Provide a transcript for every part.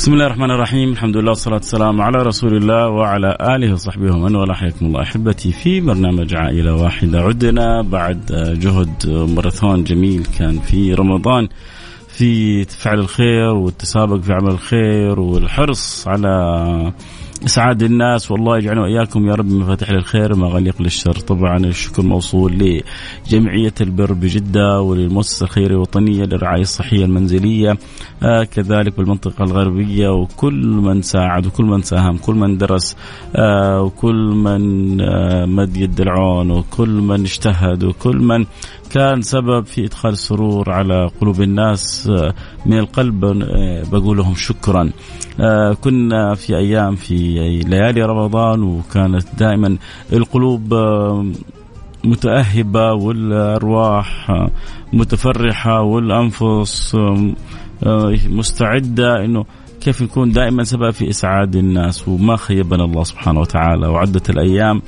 بسم الله الرحمن الرحيم الحمد لله والصلاة والسلام على رسول الله وعلى آله وصحبه ومن والاه حياكم الله أحبتي في برنامج عائلة واحدة عدنا بعد جهد ماراثون جميل كان في رمضان في فعل الخير والتسابق في عمل الخير والحرص على اسعاد الناس والله يجعلنا وإياكم يا رب مفاتيح للخير ومغاليق للشر. طبعا الشكر موصول لجمعية البر بجدة وللمؤسسه الخيرية الوطنية للرعاية الصحية المنزلية آه كذلك بالمنطقة الغربية وكل من ساعد وكل من ساهم كل من درس آه وكل من آه مد يد العون وكل من اجتهد وكل من كان سبب في إدخال السرور على قلوب الناس آه، من القلب آه، بقول لهم شكرا. آه، كنا في أيام في ليالي رمضان وكانت دائما القلوب متأهبة والأرواح متفرحة والأنفس مستعدة إنه كيف نكون دائما سبب في إسعاد الناس. وما خيبنا الله سبحانه وتعالى وعدت الأيام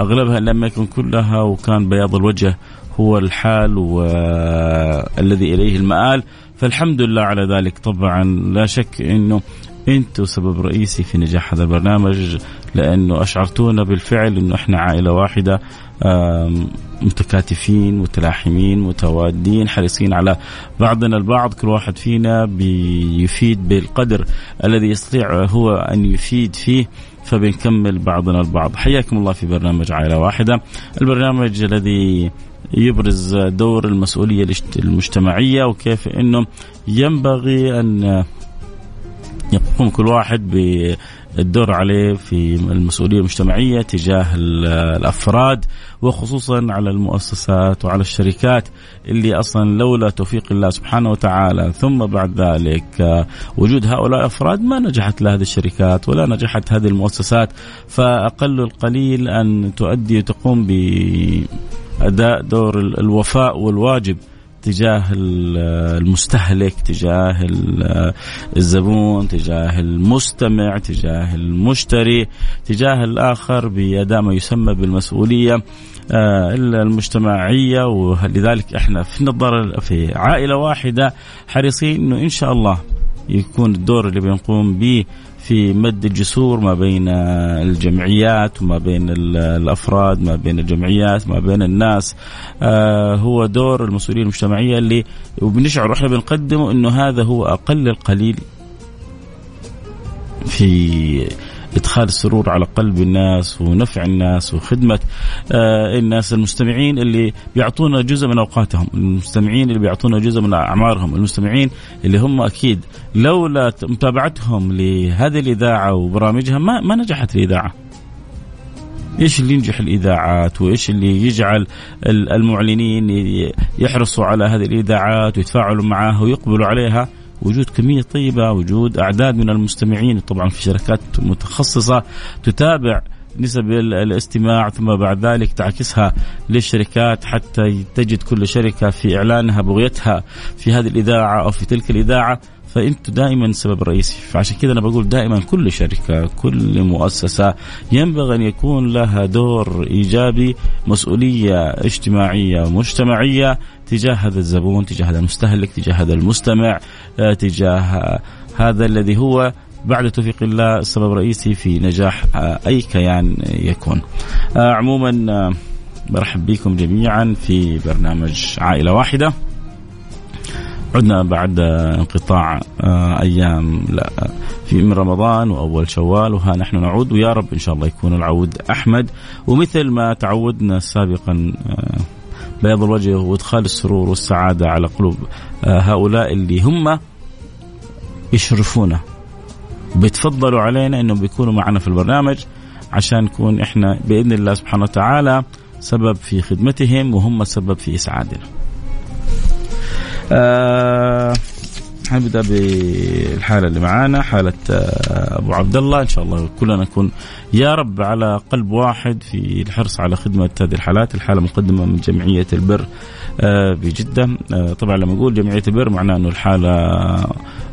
أغلبها لم يكن كلها وكان بياض الوجه هو الحال والذي إليه المآل. فالحمد لله على ذلك. طبعا لا شك إنه أنتم سبب رئيسي في نجاح هذا البرنامج لأنه اشعرتونا بالفعل إنه إحنا عائلة واحدة متكاتفين متلاحمين متوادين حريصين على بعضنا البعض. كل واحد فينا بيفيد بالقدر الذي يستطيع هو أن يفيد فيه فبنكمل بعضنا البعض. حياكم الله في برنامج عائلة واحدة. البرنامج الذي يبرز دور المسؤولية المجتمعية وكيف إنه ينبغي أن يقوم كل واحد بالدور عليه في المسؤولية المجتمعية تجاه الأفراد وخصوصا على المؤسسات وعلى الشركات اللي أصلا لولا توفيق الله سبحانه وتعالى ثم بعد ذلك وجود هؤلاء الافراد ما نجحت لا هذه الشركات ولا نجحت هذه المؤسسات. فأقل القليل أن تؤدي وتقوم ب اداء دور الوفاء والواجب. تجاه المستهلك تجاه الزبون تجاه المستمع تجاه المشتري تجاه الآخر بأداء ما يسمى بالمسؤولية آه، المجتمعية. ولذلك إحنا في نظر في عائلة واحدة حريصين إنه إن شاء الله يكون الدور اللي بنقوم به في مد الجسور ما بين الجمعيات وما بين الأفراد ما بين الجمعيات ما بين الناس. آه هو دور المسؤوليه المجتمعية اللي وبنشعر إحنا بنقدمه إنه هذا هو أقل القليل في إدخال السرور على قلب الناس ونفع الناس وخدمة آه الناس المستمعين اللي بيعطونا جزء من أوقاتهم، المستمعين اللي بيعطونا جزء من أعمارهم، المستمعين اللي هم أكيد لولا متابعتهم لهذه الإذاعة وبرامجها ما ما نجحت الإذاعة. إيش اللي ينجح الإذاعات وإيش اللي يجعل المعلنين يحرصوا على هذه الإذاعات ويتفاعلوا معها ويقبلوا عليها وجود كمية طيبة وجود أعداد من المستمعين طبعا في شركات متخصصة تتابع نسب الاستماع ثم بعد ذلك تعكسها للشركات حتى تجد كل شركة في إعلانها بغيتها في هذه الإذاعة أو في تلك الإذاعة. فانتم دائما سبب رئيسي فعشان كذا أنا بقول دائما كل شركة كل مؤسسة ينبغي أن يكون لها دور إيجابي مسؤولية اجتماعية مجتمعية تجاه هذا الزبون تجاه هذا المستهلك تجاه هذا المستمع آه، تجاه هذا الذي هو بعد توفيق الله السبب الرئيسي في نجاح آه، أي كيان يكون. آه، عموما برحب بكم جميعا في برنامج عائلة واحدة. عدنا بعد انقطاع أيام لا في من رمضان وأول شوال وها نحن نعود ويا رب إن شاء الله يكون العود أحمد ومثل ما تعودنا سابقا بياض الوجه وإدخال السرور والسعادة على قلوب آه، هؤلاء اللي هم يشرفونا بيتفضلوا علينا إنهم بيكونوا معنا في البرنامج عشان نكون إحنا بإذن الله سبحانه وتعالى سبب في خدمتهم وهم سبب في إسعادنا. أه حنبدا بالحالة اللي معانا حالة آه، أبو عبد الله. إن شاء الله كلنا نكون يا رب على قلب واحد في الحرص على خدمة هذه الحالات. الحالة مقدمة من جمعية البر آه، بجدة. آه، طبعا لما نقول جمعية البر معناه إنه الحالة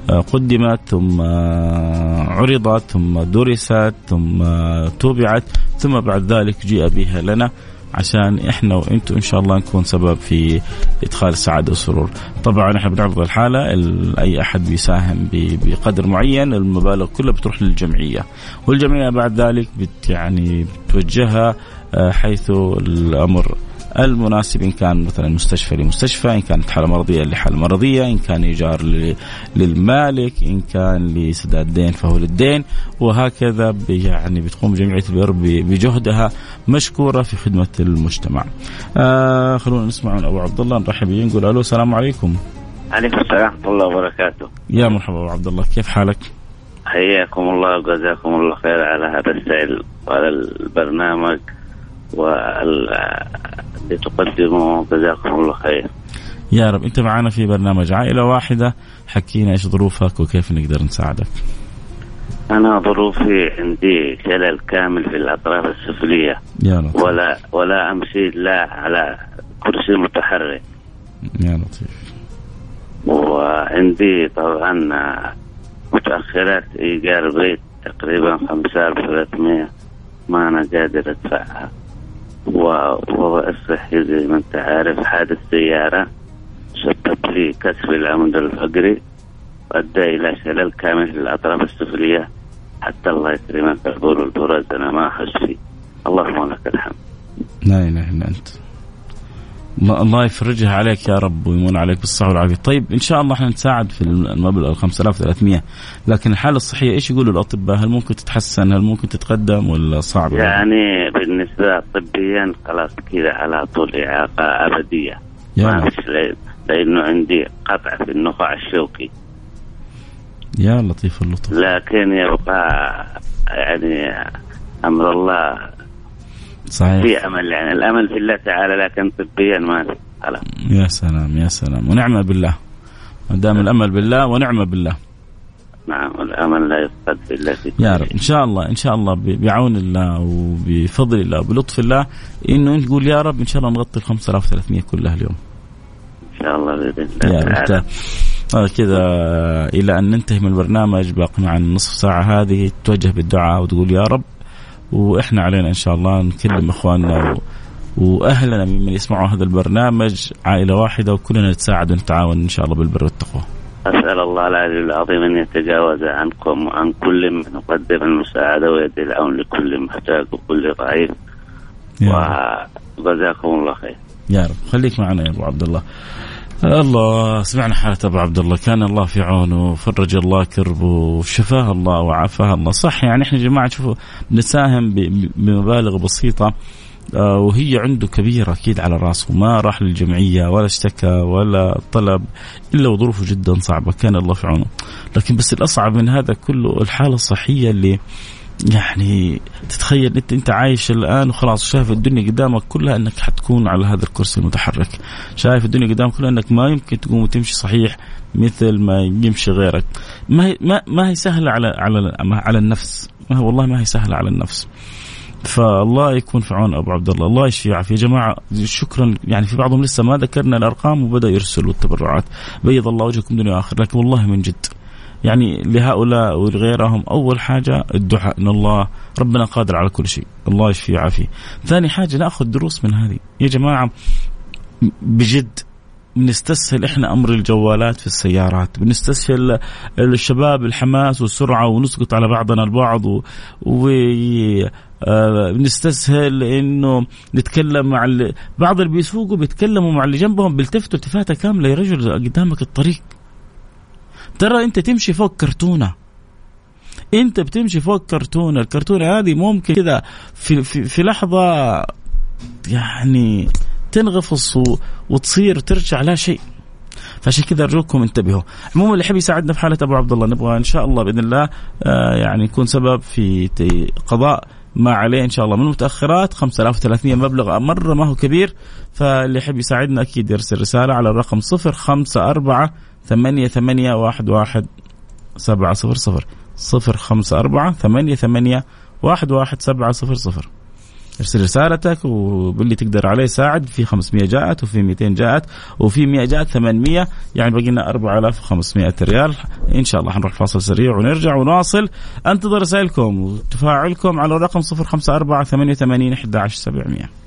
قدمت ثم عرضت ثم درست ثم توبعت ثم بعد ذلك جيء بها لنا. عشان إحنا وأنتم إن شاء الله نكون سبب في إدخال السعادة والسرور. طبعا إحنا بنعرض الحالة أي أحد بيساهم بقدر معين المبالغ كلها بتروح للجمعية والجمعية بعد ذلك بت يعني بتوجهها آه، حيث الأمر المناسب إن كان مثلا مستشفى لمستشفى إن كانت حالة مرضية لحالة مرضية إن كان إيجار للمالك إن كان لسداد دين فهو للدين وهكذا يعني بتقوم جمعية البر بجهدها مشكورة في خدمة المجتمع. آه خلونا نسمع من أبو عبد الله نرحب به نقول ألو السلام عليكم. عليكم السلام ورحمة الله وبركاته. يا مرحبا أبو عبد الله كيف حالك؟ حياكم الله وجزاكم الله خير على هذا السائل وعلى البرنامج واللي تقدمه جزاكم الله خير. يا رب. انت معنا في برنامج عائلة واحدة. حكينا إيش ظروفك وكيف نقدر نساعدك. أنا ظروفي عندي شلل كامل في الأطراف السفلية. يا لطيف. ولا ولا أمشي لا على كرسي متحرك. يا لطيف. وعندي طبعا متأخرات إيجار بيت تقريبا 5300 ما أنا قادر أدفعها. وهو الصحي زي ما أنت عارف. حادث سيارة سبب لي كسر العمود الفقري وأدى إلى شلل كامل في الأطراف السفلية حتى الله يكرمك البول والبرز أنا ما أحس فيه اللهم لك الحمد. لا إله إلا أنت. الله يفرجها عليك يا رب ويمن عليك بالصحة والعافية. طيب إن شاء الله إحنا نساعد في المبلغ 5300 لكن الحالة الصحية إيش يقولوا الأطباء؟ هل ممكن تتحسن؟ هل ممكن تتقدم ولا صعب؟ يعني بالنسبة طبيا خلاص كذا على طول إعاقة أبدية. ما لأنه عندي قطع في النخاع الشوكي. يا لطيف اللطف. لكن يبقى يعني أمر الله صحيح. في أمل يعني. الأمل في الله تعالى لكن طبيا ما خلاص. يا سلام يا سلام. ونعمة بالله. ما دام الأمل بالله ونعمة بالله. نعم الأمل لا يفقد إلا في يا رب. إن شاء الله إن شاء الله بعون الله وبفضل الله وبلطف الله إنه نقول يا رب إن شاء الله نغطي ال 5300 كلها اليوم. إن شاء الله بإذن الله يا رب. كذا إلى أن ننتهي من البرنامج. باقي معنا نصف ساعة. هذه توجه بالدعاء وتقول يا رب وإحنا علينا إن شاء الله نكلم إخواننا و... وأهلنا ممن يسمعوا هذا البرنامج عائلة واحدة وكلنا نتساعد ونتعاون إن شاء الله بالبر والتقوى. أسأل الله العلي العظيم أن يتجاوز عنكم وعن كل من يقدم المساعدة ويدي العون لكل محتاج وكل ضعيف وجزاكم الله خير. يا رب خليك معنا يا أبو عبد الله. الله سمعنا حالة أبو عبد الله. كان الله في عونه فرج الله كربه وشفاه الله وعافاه الله. صح يعني إحنا يا جماعة شوفوا نساهم بمبالغ بسيطة. آه، وهي عنده كبيرة أكيد على راسه. ما راح للجمعية ولا اشتكى ولا طلب إلا وظروفه جدا صعبة. كان الله في عونه. لكن بس الأصعب من هذا كله الحالة الصحية اللي يعني تتخيل انت انت عايش الآن وخلاص شايف الدنيا قدامك كلها إنك حتكون على هذا الكرسي المتحرك. شايف الدنيا قدامك كلها إنك ما يمكن تقوم وتمشي صحيح مثل ما يمشي غيرك. ما هي ما, ما هي سهلة على على على النفس. ما هي والله ما هي سهلة على النفس. فالله يكون في عون أبو عبد الله، الله يشفي يعافيه، يا جماعة شكرا. يعني في بعضهم لسه ما ذكرنا الأرقام وبدأ يرسلوا التبرعات، بيض الله وجهكم دنيا وآخرة، لكن والله من جد يعني لهؤلاء ولغيرهم أول حاجة الدعاء إن الله ربنا قادر على كل شيء الله يشفي ويعافيه. ثاني حاجة ناخذ دروس من هذه. يا جماعة بجد بنستسهل إحنا أمر الجوالات في السيارات بنستسهل الشباب الحماس والسرعة ونسقط على بعضنا البعض و, و... آه بنستسهل إنه نتكلم مع اللي بعض اللي بيسوقوا بيتكلموا مع اللي جنبهم بيلتفتوا التفاتة كاملة. يا رجل قدامك الطريق. ترى انت تمشي فوق كرتونة. انت بتمشي فوق كرتونة. الكرتونة هذه ممكن كذا في, في, في لحظة يعني تنغفص وتصير ترجع لا شيء. فعشان كذا ارجوكم انتبهوا. عموما اللي يحب يساعدنا في حالة أبو عبد الله نبغى إن شاء الله بإذن الله آه يعني يكون سبب في قضاء ما عليه إن شاء الله. من المتأخرات 5300 مبلغ مرة ما هو كبير. فاللي يحب يساعدنا أكيد يرسل رسالة على الرقم 054 ثمانية ثمانية واحد واحد سبعة صفر صفر. صفر خمسة أربعة ثمانية ثمانية واحد واحد سبعة صفر صفر. ارسل رسالتك وباللي تقدر عليه ساعد. في 500 جاءت وفي 200 جاءت وفي 100 جاءت 800 يعني باقي لنا 4500 ريال. إن شاء الله حنروح فاصل سريع ونرجع ونواصل. أنتظر رسائلكم وتفاعلكم على الرقم 054 88 11700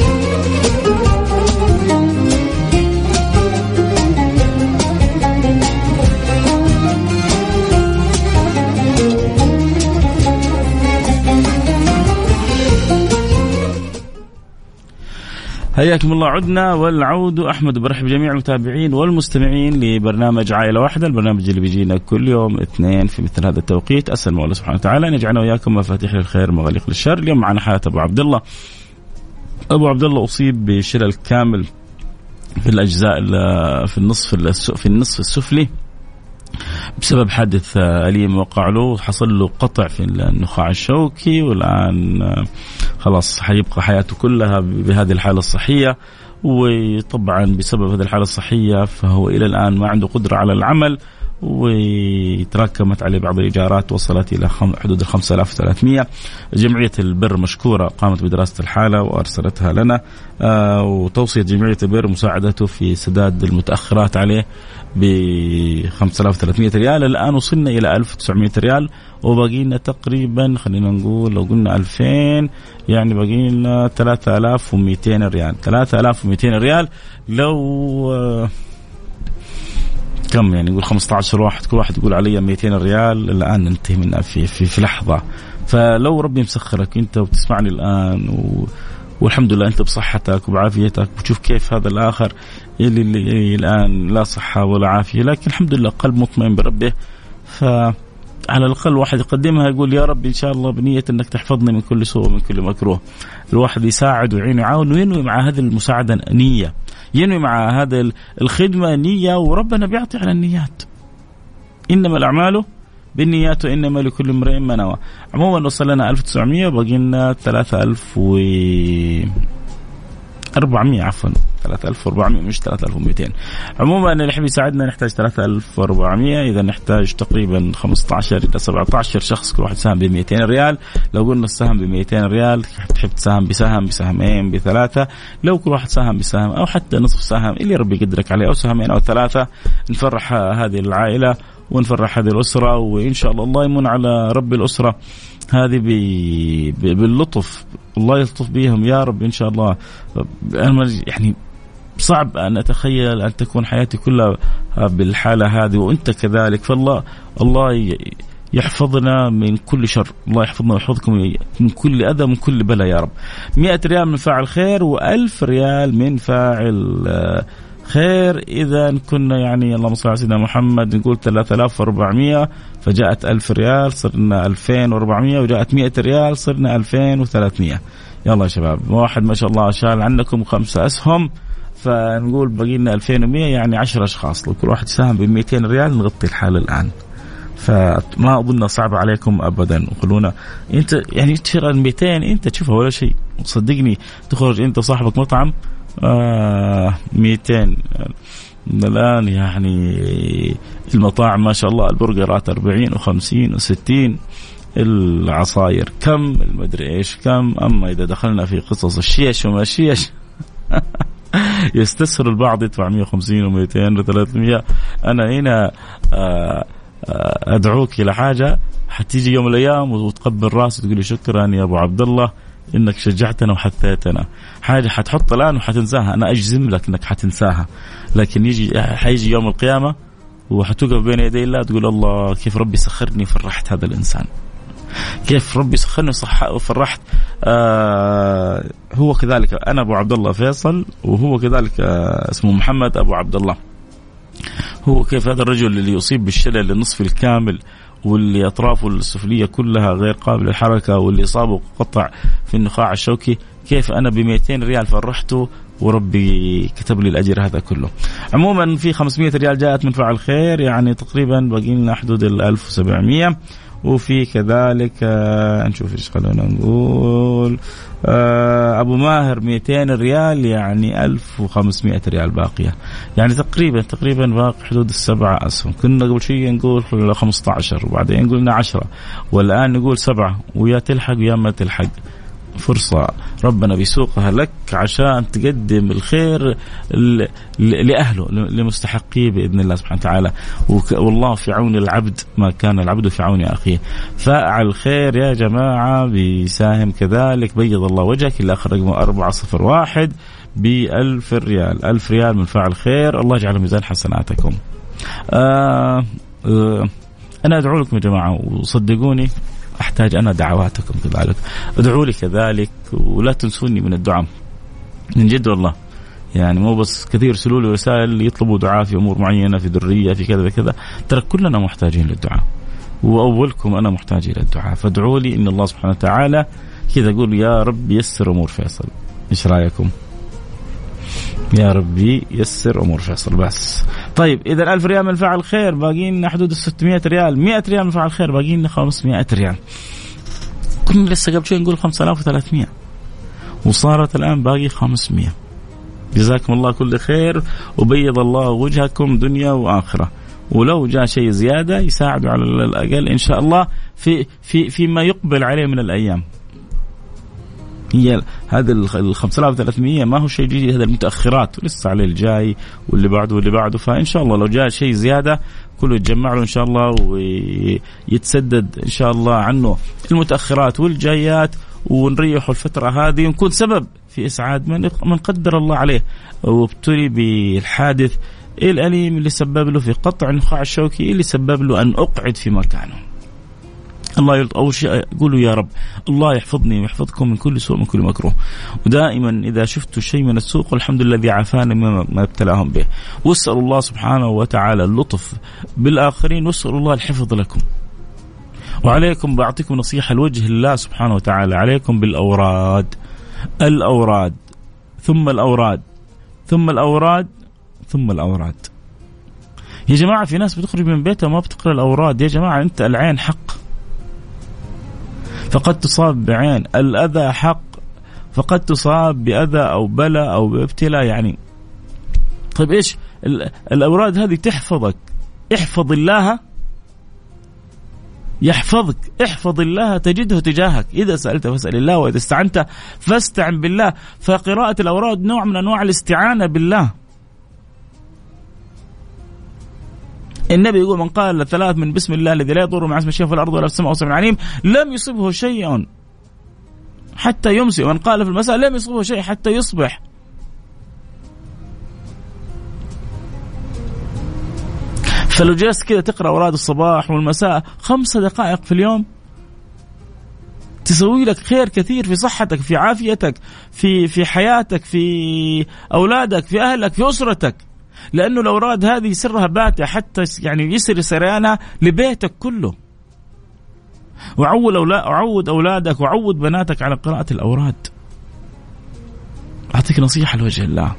حياكم الله. عدنا والعود. أحمد برحب جميع المتابعين والمستمعين لبرنامج عائلة واحدة البرنامج اللي بيجينا كل يوم اثنين في مثل هذا التوقيت. أسأل الله سبحانه وتعالى أن يجعلنا وإياكم مفاتيح للخير مغاليق للشر. اليوم معنا حياه أبو عبد الله. أبو عبد الله أصيب بشلل كامل في الأجزاء في النصف في النصف السفلي بسبب حادث أليم وقع له. حصل له قطع في النخاع الشوكي. والآن خلاص حيبقى حياته كلها بهذه الحالة الصحية وطبعا بسبب هذه الحالة الصحية فهو إلى الآن ما عنده قدرة على العمل وتراكمت عليه بعض الإيجارات وصلت إلى حدود ال 5300 جمعية البر مشكورة قامت بدراسة الحالة وأرسلتها لنا. آه وتوصية جمعية البر مساعدته في سداد المتأخرات عليه. ب 5300 ريال. الآن وصلنا إلى 1900 ريال. وباقي لنا تقريبا خلينا نقول لو قلنا 2000 يعني باقي لنا 3200 ريال. 3200 ريال. لو آه كم يعني؟ نقول 15 واحد كل واحد يقول علي 200 ريال. الآن ننتهي منها في في, في لحظة. فلو ربي مسخرك أنت وتسمعني الآن و والحمد لله أنت بصحتك وبعافيتك وتشوف كيف هذا الآخر اللي, اللي الآن لا صحة ولا عافية لكن الحمد لله قلب مطمئن بربه ف على الأقل واحد يقدمها يقول يا رب إن شاء الله بنية أنك تحفظني من كل سوء ومن كل مكروه. الواحد يساعد ويعين ويعاون وينوي مع هذه المساعدة نية. ينوي مع هذا الخدمة نية وربنا بيعطي على النيات. إنما الأعمال بالنيات وإنما لكل امرئ ما نوى. عموما وصل لنا 1900 وبقي لنا 3000 و 400 عفوا. 3400 مش 3200 عموما اللي يحب يساعدنا نحتاج 3400 إذا نحتاج تقريبا 15 إلى 17 شخص كل واحد ساهم ب 200 ريال. لو قلنا السهم ب 200 ريال تحب تساهم بسهم بسهمين بثلاثة. لو كل واحد ساهم بسهم أو حتى نصف سهم اللي ربي يقدرك عليه أو سهمين أو ثلاثة نفرح هذه العائلة. ونفرح هذه الأسرة وإن شاء الله الله يمن على رب الأسرة هذه باللطف الله يلطف بهم. يا رب إن شاء الله يعني صعب أن أتخيل أن تكون حياتي كلها بالحالة هذه وأنت كذلك. فالله الله يحفظنا من كل شر. الله يحفظنا ويحفظكم من كل أذى من كل بلاء يا رب. مئة ريال من فاعل خير وألف ريال من فاعل خير. إذا كنا يعني اللهم صل على سيدنا محمد نقول 3400 فجاءت 1000 ريال صرنا 2400 وجاءت 100 ريال صرنا 2300 يلا يا شباب واحد ما شاء الله شال عنكم خمسة أسهم فنقول باقي لنا 2100 يعني 10 أشخاص. لو كل واحد ساهم ب 200 ريال نغطي الحاله الآن. فما أظن صعب عليكم ابدا. وخلونا أنت يعني تشتري ال 200 أنت تشوفها ولا شيء. صدقني تخرج أنت وصاحبك مطعم آه 200 الآن يعني المطاعم ما شاء الله البرجرات 40 و50 و60 العصاير كم المدري إيش كم. أما إذا دخلنا في قصص الشيش وما الشيش يستسهل البعض يدفع 150 و200 و300 أنا هنا آه، آه، أدعوك إلى حاجة. حتيجي يوم من الأيام وتقبل راسي وتقول لي شكرا يا أبو عبد الله. إنك شجعتنا وحثيتنا. حاجة حتحط الآن وحتنساها. أنا أجزم لك إنك حتنساها. لكن يجي حيجي يوم القيامة وحتوقف بين يدي الله تقول الله كيف ربي سخرني وفرحت هذا الإنسان؟ كيف ربي سخرني وفرحت؟ آه هو كذلك. أنا أبو عبد الله فيصل وهو كذلك آه اسمه محمد أبو عبد الله. هو كيف هذا الرجل اللي يصيب بالشلل النصف الكامل واللي أطرافه السفلية كلها غير قابلة للحركة واللي اصابه قطع في النخاع الشوكي كيف أنا ب 200 ريال فرحته وربي كتب لي الأجر هذا كله. عموما في 500 ريال جاءت من فعل خير يعني تقريبا باقي لنا حدود ال 1700 وفي كذلك آه نشوف إيش خلونا نقول آه أبو ماهر 200 ريال يعني 1500 ريال باقية. يعني تقريبا تقريبا باقي حدود السبعة اسهم كنا قبل شوية نقول 15 وبعدين قلنا 10 والآن نقول سبعة ويا تلحق يا ما تلحق. فرصة. ربنا بيسوقها لك عشان تقدم الخير لأهله لمستحقيه بإذن الله سبحانه وتعالى. والله في عون العبد ما كان العبد في عون أخيه. فاعل الخير يا جماعة بيساهم كذلك. بيض الله وجهك رقمه أربعة صفر واحد بألف ريال. ألف ريال من فاعل خير الله يجعل ميزان حسناتكم. آه آه أنا أدعو لكم يا جماعة وصدقوني أحتاج أنا دعواتكم كذلك ادعوا لي كذلك ولا تنسوني من الدعاء من جد والله. يعني مو بس كثير يرسلوا لي رسائل يطلبوا دعاء في أمور معينة في ذرية في كذا كذا. ترى كلنا محتاجين للدعاء. وأولكم أنا محتاج إلى الدعاء. فادعوا لي إن الله سبحانه وتعالى كذا أقول يا رب يسر أمور فيصل. إيش رأيكم؟ يا ربي يسر أمور فيصل بس. طيب إذا 1000 ريال من فعل خير باقي لنا حدود ال 600 ريال. 100 ريال من فعل خير باقي لنا 500 ريال. كنا لسه قبل شوي نقول 5300 وصارت الآن باقي 500 جزاكم الله كل خير وبيض الله وجهكم دنيا وآخرة. ولو جاء شيء زيادة يساعدوا على الأقل إن شاء الله في في فيما يقبل عليه من الأيام. هي هذا ال 5300 ما هو شيء جديد هذا المتأخرات ولسه عليه الجاي واللي بعده واللي بعده فإن شاء الله لو جاء شيء زيادة كله يتجمع له إن شاء الله ويتسدد إن شاء الله عنه المتأخرات والجايات ونريحه الفترة هذه ونكون سبب في إسعاد من من قدر الله عليه وابتلي بالحادث الأليم اللي سبب له في قطع النخاع الشوكي اللي سبب له أن أقعد في مكانه. الله يلطف أول شيء قولوا يا رب الله يحفظني ويحفظكم من كل سوء من كل مكروه. ودائما إذا شفتوا شيء من السوق الحمد لله الذي عافانا مما ابتلاهم به. واسالوا الله سبحانه وتعالى اللطف بالآخرين واسالوا الله الحفظ لكم. وعليكم بعطيكم نصيحة لوجه الله سبحانه وتعالى. عليكم بالأوراد. الأوراد. ثم الأوراد. ثم الأوراد. ثم الأوراد. يا جماعة في ناس بتخرج من بيتها ما بتقرأ الأوراد. يا جماعة أنت العين حق. فقد تصاب بعين. الأذى حق فقد تصاب بأذى أو بلاء أو بابتلاء يعني. طيب إيش؟ الأوراد هذه تحفظك. احفظ الله يحفظك. احفظ الله تجده تجاهك. إذا سألت فاسأل الله وإذا استعنت فاستعن بالله. فقراءة الأوراد نوع من أنواع الاستعانة بالله. النبي يقول من قال ثلاث من بسم الله الذي لا يضر مع اسم الشيء في الأرض ولا في السماء وسمع عليم لم يصبه شيء. حتى يمسي. ومن قال في المساء لم يصبه شيء حتى يصبح. فلو جلست كذا تقرأ أوراد الصباح والمساء خمس دقائق في اليوم تسوي لك خير كثير في صحتك في عافيتك في في حياتك في أولادك في أهلك في أسرتك. لأنه الاوراد هذه سرها باتع حتى يعني يسر سريانها لبيتك كله. وعود وعود أولادك وعود بناتك على قراءة الأوراد. أعطيك نصيحة لوجه الله.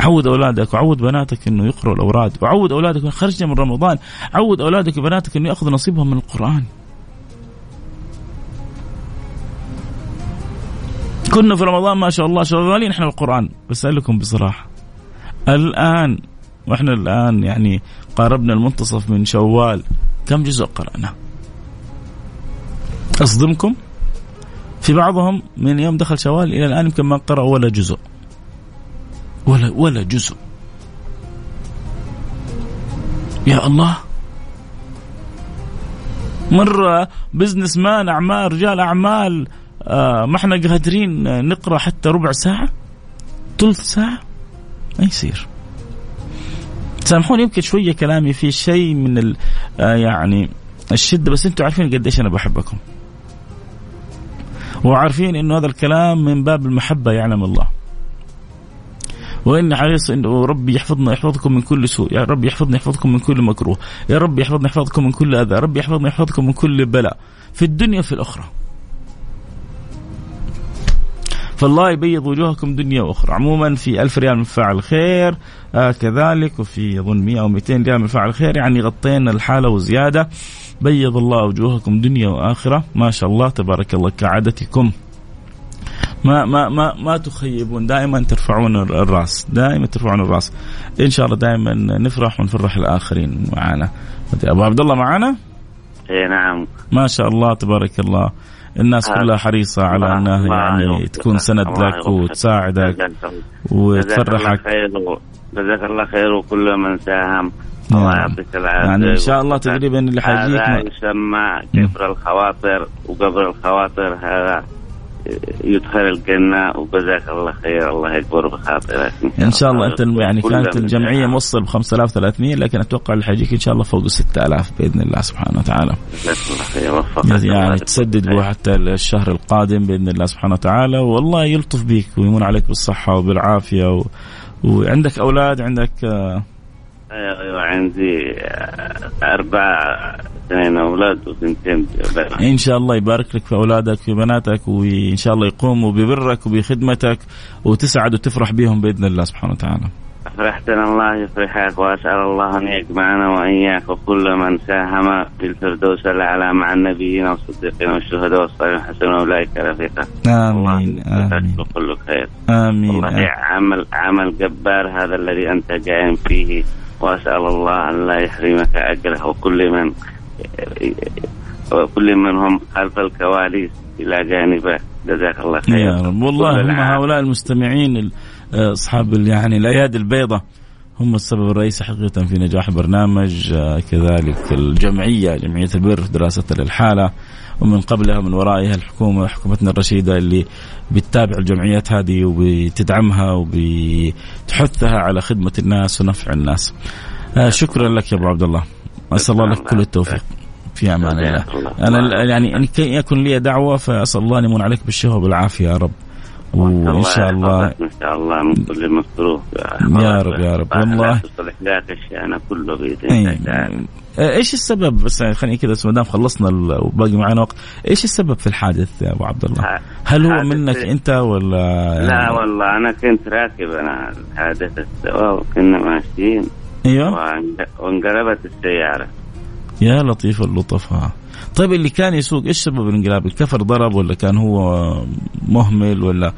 عود أولادك وعود بناتك إنه يقرأوا الأوراد. وعود أولادك خرجنا من رمضان. عود أولادك وبناتك إنه يأخذوا نصيبهم من القرآن. كنا في رمضان ما شاء الله شغالين إحنا القرآن. بسألكم بصراحة الآن وإحنا الآن يعني قاربنا المنتصف من شوال كم جزء قرأنا؟ أصدمكم؟ في بعضهم من يوم دخل شوال إلى الآن يمكن ما قرأ ولا جزء. ولا ولا جزء. يا الله. مرة بزنس مان أعمال رجال أعمال ما إحنا قادرين نقرأ حتى ربع ساعة؟ ثلث ساعة؟ ما يصير. سامحوني يمكن شوية كلامي في شيء من ال آه يعني الشدة بس أنتم عارفين قديش أنا بحبكم. وعارفين إنه هذا الكلام من باب المحبة يعلم الله. وإني حريص انه ربي يحفظنا يحفظكم من كل سوء. يا رب يحفظنا يحفظكم من كل مكروه. يا رب يحفظنا يحفظكم من كل أذى. يا رب يحفظنا يحفظكم من كل بلاء. في الدنيا وفي الاخره فالله يبيض وجوهكم دنيا وأخرى. عموما في ألف ريال من فاعل خير آه كذلك وفي أظن 100 أو 200 ريال من فاعل خير. يعني غطينا الحالة وزيادة. بيض الله وجوهكم دنيا وآخرة. ما شاء الله تبارك الله كعادتكم. ما ما ما ما تخيبون. دائما ترفعون الرأس. دائما ترفعون الرأس. إن شاء الله دائما نفرح ونفرح الآخرين معنا أبو عبد الله معنا اي نعم. ما شاء الله تبارك الله. الناس كلها حريصة على أنها يعني تكون سند لك وتساعدك وتفرحك. جزاك الله خير وكل من ساهم. نعم. الله يعطيك العافية يعني إن شاء الله تقريبا اللي حيجيك هذا يسمى كبر الخواطر وقبر الخواطر هذا. يدخل الجنة وجزاك الله خير الله يكبر بخاطرك. إن شاء الله أنت يعني كانت الجمعية موصل ب 5300 لكن أتوقع اللي حيجيك إن شاء الله فوق 6000 بإذن الله سبحانه وتعالى. جزاك الله خير وفقك. يعني تسدد به حتى الشهر القادم بإذن الله سبحانه وتعالى. والله يلطف بك ويمن عليك بالصحة وبالعافية و... وعندك أولاد عندك أيوة, أيوة عندي أربع اثنين أولاد وبنتين بنات إن شاء الله يبارك لك في أولادك في بناتك وإن شاء الله يقوموا ببرك وبخدمتك وتسعد وتفرح بهم بإذن الله سبحانه وتعالى. افرحتنا الله يفرحك وأسأل الله أن يجمعنا وإياك وكل من ساهم في الفردوس الأعلى مع النبيين والصديقين والشهداء والصالحين حسن أولئك رفيقا. آمين آمين. كل خير. آمين. والله عمل عمل جبار هذا الذي أنت قائم فيه وأسأل الله أن لا يحرمك اجره وكل من وكل منهم خلف الكواليس إلى جانبه. جزاك الله خير. يا رب. والله هم هؤلاء المستمعين أصحاب يعني الايادي البيضاء هم السبب الرئيسي حقيقة في نجاح البرنامج كذلك الجمعية جمعية البر دراسة للحالة. ومن قبلها من ورائها الحكومة حكومتنا الرشيدة اللي بتتابع الجمعيات هذه وبتدعمها وبتحثها على خدمة الناس ونفع الناس. شكرا لك يا أبو عبد الله. أسأل الله لك كل التوفيق. في أمان الله. أنا يعني إن يكن لي دعوة فأسأل الله أن يمن عليك بالشفاء والعافية يا رب. وإن شاء الله إن شاء الله من كل مكروه يا رب يا رب والله تصلح الشان كله باذن الله إيش السبب؟ بس خليني كذا ما دام خلصنا وباقي معنا وقت. إيش السبب في الحادث يا أبو عبد الله؟ هل هو منك أنت ولا يعني لا والله أنا كنت راكب أنا الحادث وكنا ماشيين. أيوه وانقلبت السيارة يا لطيف اللطفاء طيب اللي كان يسوق إيش سبب الانقلاب؟ الكفر ضرب ولا كان هو مهمل ولا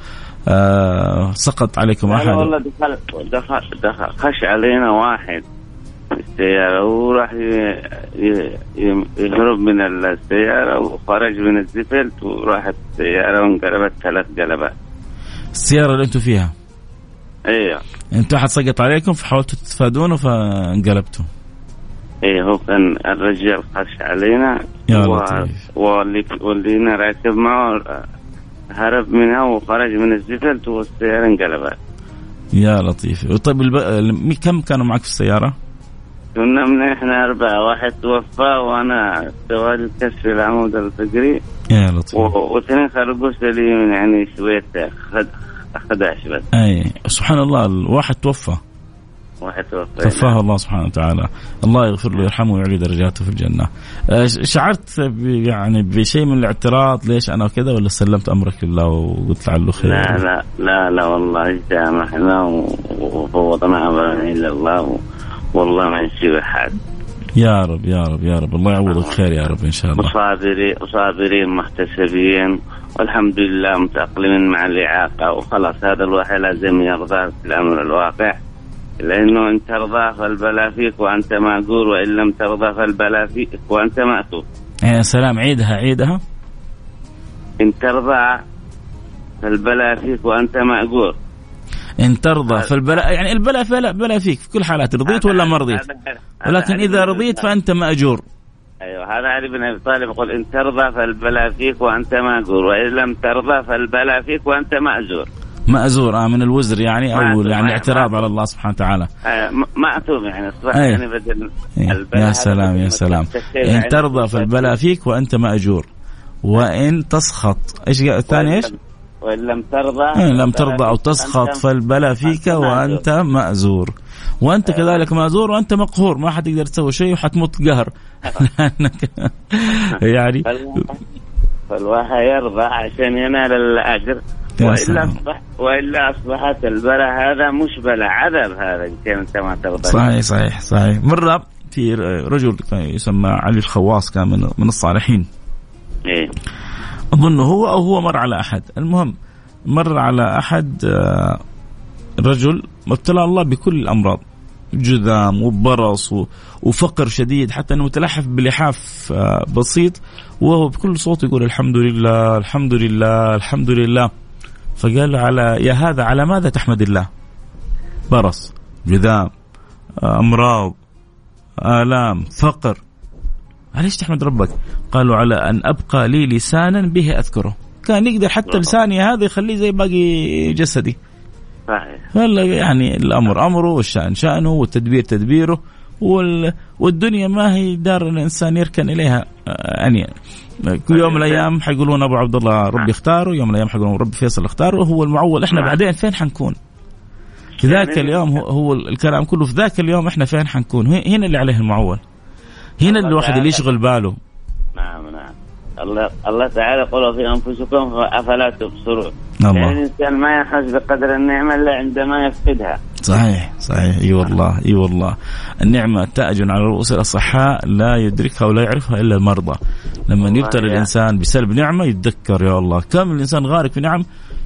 آه سقط عليكم أحد؟ والله دخل دخل دخل خش علينا واحد في السيارة وراح يهرب من السيارة وخرج من الزفلت وراحت السيارة وانقلبت ثلاث قلبات السيارة اللي أنتم فيها؟ أيوه أنتوا أحد سقط عليكم فحاولتوا تتفادونه فانقلبتوا. إيه هو كان الرجال خش علينا. يا و... واللي واللي راكب معه هرب منها وخرج من الزفلت والسيارة انقلبت. يا لطيف. طيب الب... كم كانوا معك في السيارة؟ كنا من إحنا أربعة واحد توفى وأنا سوالي كسر العمود الفقري يا لطيف. واثنين خرجوا سليم يعني شوية خد 11 بس أي سبحان الله الواحد توفى. واحد توفى. توفاه الله سبحانه وتعالى. الله يغفر له ويرحمه ويعلي درجاته في الجنة. شعرت يعني بشيء من الاعتراض ليش أنا كذا ولا سلمت أمرك لله وقلت لعله خير؟ لا لا لا لا والله سامحنا وفوضنا أمرنا إلا الله والله ما نسيب أحد. يا رب يا رب يا رب. الله يعوضك خير يا رب إن شاء الله. وصابرين وصابرين محتسبين والحمد لله متأقلمين مع الإعاقة وخلاص هذا الواحد لازم يرضى في الأمر الواقع. لأنه إن ترضى فالبلا فيك وأنت مأجور وإن لم ترضى فالبلا فيك وأنت مأثور يا سلام عيدها عيدها. إن ترضى فالبلا فيك وأنت مأجور. إن ترضى فالبلاء يعني البلاء فلا بلا فيك في كل حالات رضيت ولا ما رضيت؟ ولكن إذا رضيت فأنت مأجور. أيوه هذا علي بن أبي طالب يقول إن ترضى فالبلاء فيك وأنت مأجور وإن لم ترضى فالبلاء فيك وأنت مأجور. مأزور آه من الوزر يعني أو يعني اعتراض على الله سبحانه وتعالى. آه مأثوم يعني أصبح أيه. يعني بدل البلاء يا سلام يا سلام. إن ترضى فالبلاء فيك وأنت مأجور. وإن تسخط. إيش الثاني إيش؟ وإن لم ترضى إن لم ترضى أو تسخط فالبلاء فيك وأنت مأزور وأنت كذلك مأزور وأنت مقهور ما حتقدر تسوي شيء وحتموت قهر. لأنك يعني فالواحد يرضى عشان ينال الأجر. وإلا اصبح وإلا أصبحت البلاء هذا مش بلاء عذاب هذا إن كان أنت ما تقدر صحيح صحيح صحيح. مره في رجل يسمى علي الخواص كان من من الصالحين. إيه. أظن هو أو هو مر على أحد. المهم مر على أحد آه، رجل ابتلى الله بكل الأمراض جذام وبرص وفقر شديد حتى إنه متلحف بلحاف آه، بسيط وهو بكل صوت يقول الحمد لله الحمد لله الحمد لله. فقال على يا هذا على ماذا تحمد الله؟ برص جذام آه، أمراض آلام فقر. ليش تحمد ربك؟ قالوا على أن أبقى لي لسانا به أذكره. كان يقدر حتى لساني هذا يخليه زي باقي جسدي. صحيح. يعني الأمر أمره والشأن شأنه والتدبير تدبيره وال... والدنيا ما هي دار الإنسان يركن إليها يعني. كل يوم من الأيام حيقولون أبو عبد الله ربي اختاره يوم من الأيام حيقولون ربي فيصل اختاره هو المعول. إحنا بعدين فين حنكون؟ في ذاك يعني اليوم هو, هو الكلام كله في ذاك اليوم إحنا فين حنكون؟ هنا اللي عليه المعول. هنا اللي الواحد اللي يشغل باله. نعم نعم الله الله تعالى قل في أنفسكم أفلا تبصرون. الله. يعني الإنسان ما يحس بقدر النعمة إلا عندما يفقدها. صحيح صحيح. إي والله إي والله. النعمة تاج على رؤوس الاصحاء لا يدركها ولا يعرفها إلا المرضى. لما يبتلى الإنسان بسلب نعمة يتذكر يا الله. كم الإنسان غارق في نعم؟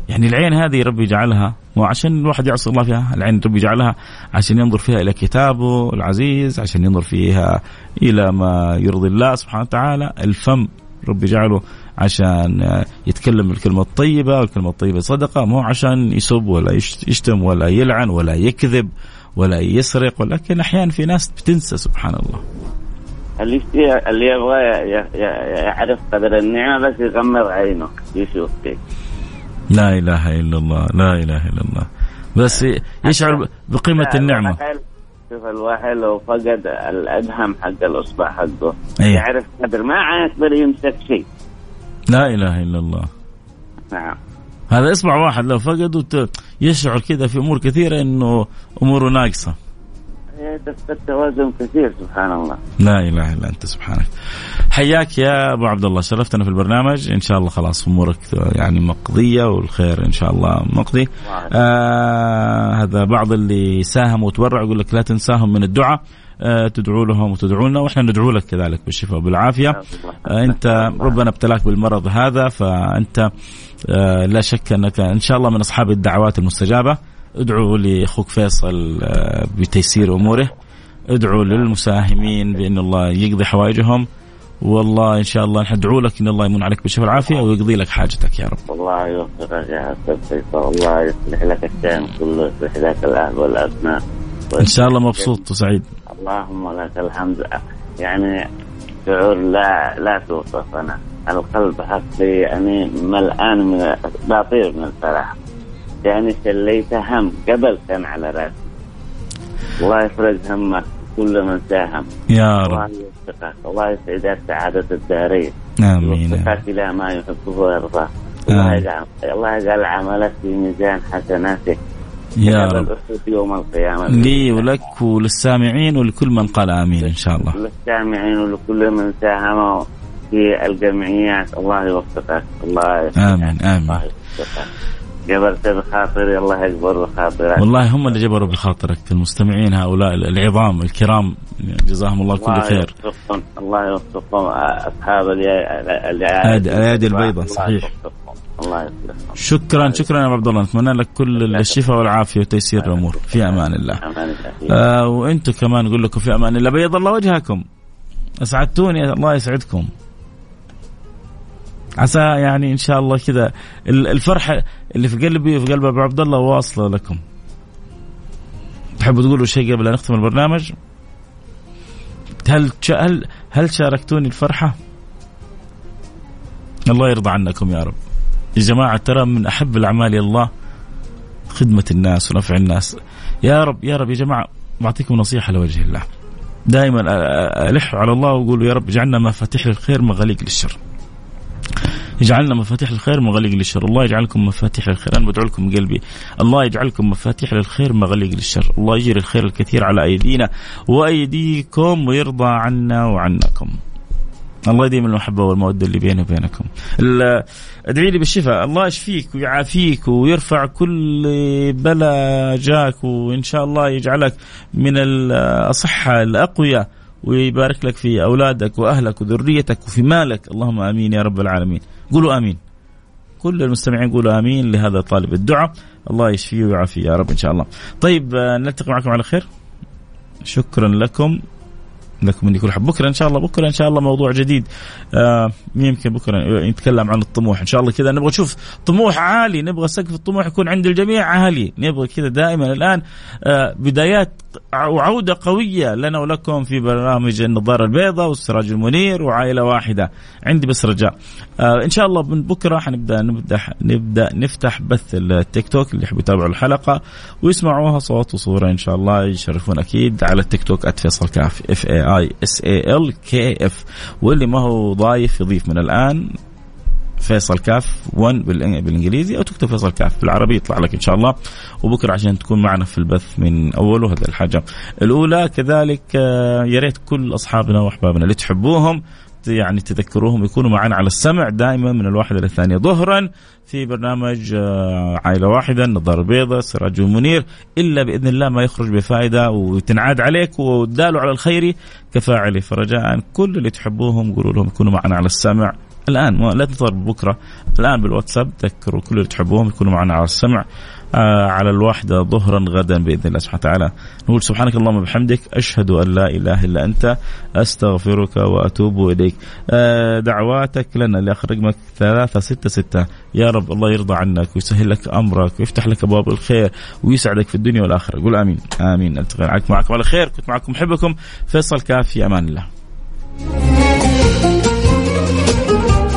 يعني العين هذه ربي يجعلها. وعشان الواحد يعصي الله فيها العين ربي يجعلها عشان ينظر فيها إلى كتابه العزيز عشان ينظر فيها إلى ما يرضي الله سبحانه وتعالى. الفم ربي جعله عشان يتكلم الكلمة الطيبة والكلمة الطيبة صدقة مو عشان يسب ولا يشتم ولا يلعن ولا يكذب ولا يسرق ولكن أحيانا في ناس بتنسى سبحان الله اللي اللي يبغى يعرف قدر النعمة بس يغمض عينه يشوف فيك لا إله إلا الله لا إله إلا الله. بس يشعر بقيمة النعمة. شوف الواحد لو فقد الأدهم حق الإصبع حقه أيه. يعرف قدر ما يقدر يمسك شيء. لا إله إلا الله. نعم. هذا إصبع واحد لو فقده يشعر كذا في أمور كثيرة إنه أموره ناقصة. تفقد توازن كثير سبحان الله. لا إله إلا أنت سبحانك. حياك يا أبو عبد الله. شرفتنا في البرنامج. إن شاء الله خلاص أمورك يعني مقضية والخير إن شاء الله مقضي. آه هذا بعض اللي ساهموا وتبرع يقول لك لا تنساهم من الدعاء. آه تدعو لهم وتدعو لنا وإحنا ندعو لك كذلك بالشفاء والعافيه آه أنت ربنا ابتلاك بالمرض هذا فأنت آه لا شك أنك إن شاء الله من أصحاب الدعوات المستجابة. ادعوا لأخوك فيصل آه، بتيسير أموره ادعوا للمساهمين بأن الله يقضي حوائجهم والله إن شاء الله ندعو لك إن الله يمن عليك بالشفاء والعافيه ويقضي لك حاجتك يا رب. الله يوفقك يا أستاذ فيصل، الله يصلح لك الشأن كله، يصلح لك الأهل والأبناء. إن شاء الله مبسوط وسعيد. اللهم لك الحمد يعني شعور لا لا توصف أنا، القلب حقي يعني ملآن من باطير من الفرح. يعني شليت هم. قبل كان على رأسي. الله يفرج همك كل من ساهم. يا رب. الله يوفقك. الله يسعدك سعادة الدارين. آمين. يوفقك إلى ما يحبه ويرضاه الله يجعل الله يجعل عملك في ميزان حسناتك يا رب. يوم القيامة لي ولك وللسامعين ولكل من قال آمين إن شاء الله. للسامعين ولكل من ساهم في الجمعيات. الله يوفقك. الله يوفقك آمين. آمين. الله يوفقك. جبرت بخاطري الله يجبر بخاطرك والله هم اللي جبروا بخاطرك المستمعين هؤلاء العظام الكرام جزاهم الله كل خير. الله يوفقهم أصحاب الايادي البيضاء صحيح. الله يصلحهم شكرا شكرا يا عبد الله. نتمنى لك كل الشفاء والعافية وتيسير الأمور. في أمان الله. أمان الله. آه وأنتم كمان نقول لكم في أمان الله. بيض الله وجهكم. أسعدتوني الله يسعدكم. عسى يعني إن شاء الله كذا الفرحة اللي في قلبي وفي قلب أبو عبد الله واصلة لكم. تحبوا تقولوا شيء قبل أن نختم البرنامج؟ هل هل هل شاركتوني الفرحة؟ الله يرضى عنكم يا رب. يا جماعة ترى من أحب الأعمال الله خدمة الناس ونفع الناس. يا رب يا رب يا جماعة بعطيكم نصيحة لوجه الله. دائما ألح على الله واقول يا رب اجعلنا مفاتيح للخير مغاليق للشر. يجعلنا مفاتيح الخير مغلق للشر. الله يجعلكم مفاتيح الخير أنا بدعو لكم قلبي. الله يجعلكم مفاتيح للخير مغلق للشر. الله يجري الخير الكثير على أيدينا وأيديكم ويرضى عنا وعنكم. الله يديم المحبة والمودة اللي بيني وبينكم. ادعي لي بالشفاء. الله يشفيك ويعافيك ويرفع كل بلا جاك وإن شاء الله يجعلك من الأصحة الأقوياء. ويبارك لك في أولادك وأهلك وذريتك وفي مالك. اللهم آمين يا رب العالمين. قولوا آمين. كل المستمعين قولوا آمين لهذا طالب الدعاء. الله يشفيه ويعافيه يا رب إن شاء الله. طيب نلتقي معكم على خير. شكرا لكم. لكم مني كل حب. بكرة إن شاء الله بكرة إن شاء الله موضوع جديد. آه يمكن بكرة نتكلم عن الطموح. إن شاء الله كذا نبغى نشوف طموح عالي. نبغى سقف الطموح يكون عند الجميع عالي. نبغى كذا دائما الآن. آه بدايات وعوده قوية لنا ولكم في برنامج النظارة البيضاء والسراج المنير وعائلة واحدة عندي بس رجاء. آه إن شاء الله من بكرة حنبدأ نبدأ نبدأ نفتح بث التيك توك اللي يحبوا يتابعوا الحلقة ويسمعوها صوت وصورة إن شاء الله يشرفون أكيد على التيك توك @فيصل كاف F A I S A L K F واللي ما هو ضايف يضيف من الآن فيصل كاف 1 بالإنجليزي أو تكتب فيصل كاف بالعربي يطلع لك إن شاء الله. وبكرة عشان تكون معنا في البث من أوله هذه الحاجة. الأولى كذلك آه، يا ريت كل أصحابنا وأحبابنا اللي تحبوهم يعني تذكروهم يكونوا معنا على السمع دائما من الواحدة إلى الثانية. ظهرا في برنامج آه، عائلة واحدة النظارة البيضاء سراج منير إلا بإذن الله ما يخرج بفائدة وتنعاد عليك ودالوا على الخير كفاعله. فرجاء كل اللي تحبوهم قولوا لهم يكونوا معنا على السمع. الآن لا تنتظر بكرة. الآن بالواتساب تذكروا كل اللي تحبوهم يكونوا معنا على السمع آه على الواحدة ظهرا غدا بإذن الله سبحانه وتعالى. نقول سبحانك اللهم وبحمدك أشهد أن لا إله إلا أنت أستغفرك وأتوب إليك. آه دعواتك لنا لآخر رقمك ثلاثة ستة ستة. يا رب الله يرضى عنك ويسهل لك أمرك ويفتح لك أبواب الخير ويسعدك في الدنيا والآخرة. قول آمين. آمين. ألتقي معكم. على خير. كنت معكم محبكم فيصل كاف في أمان الله.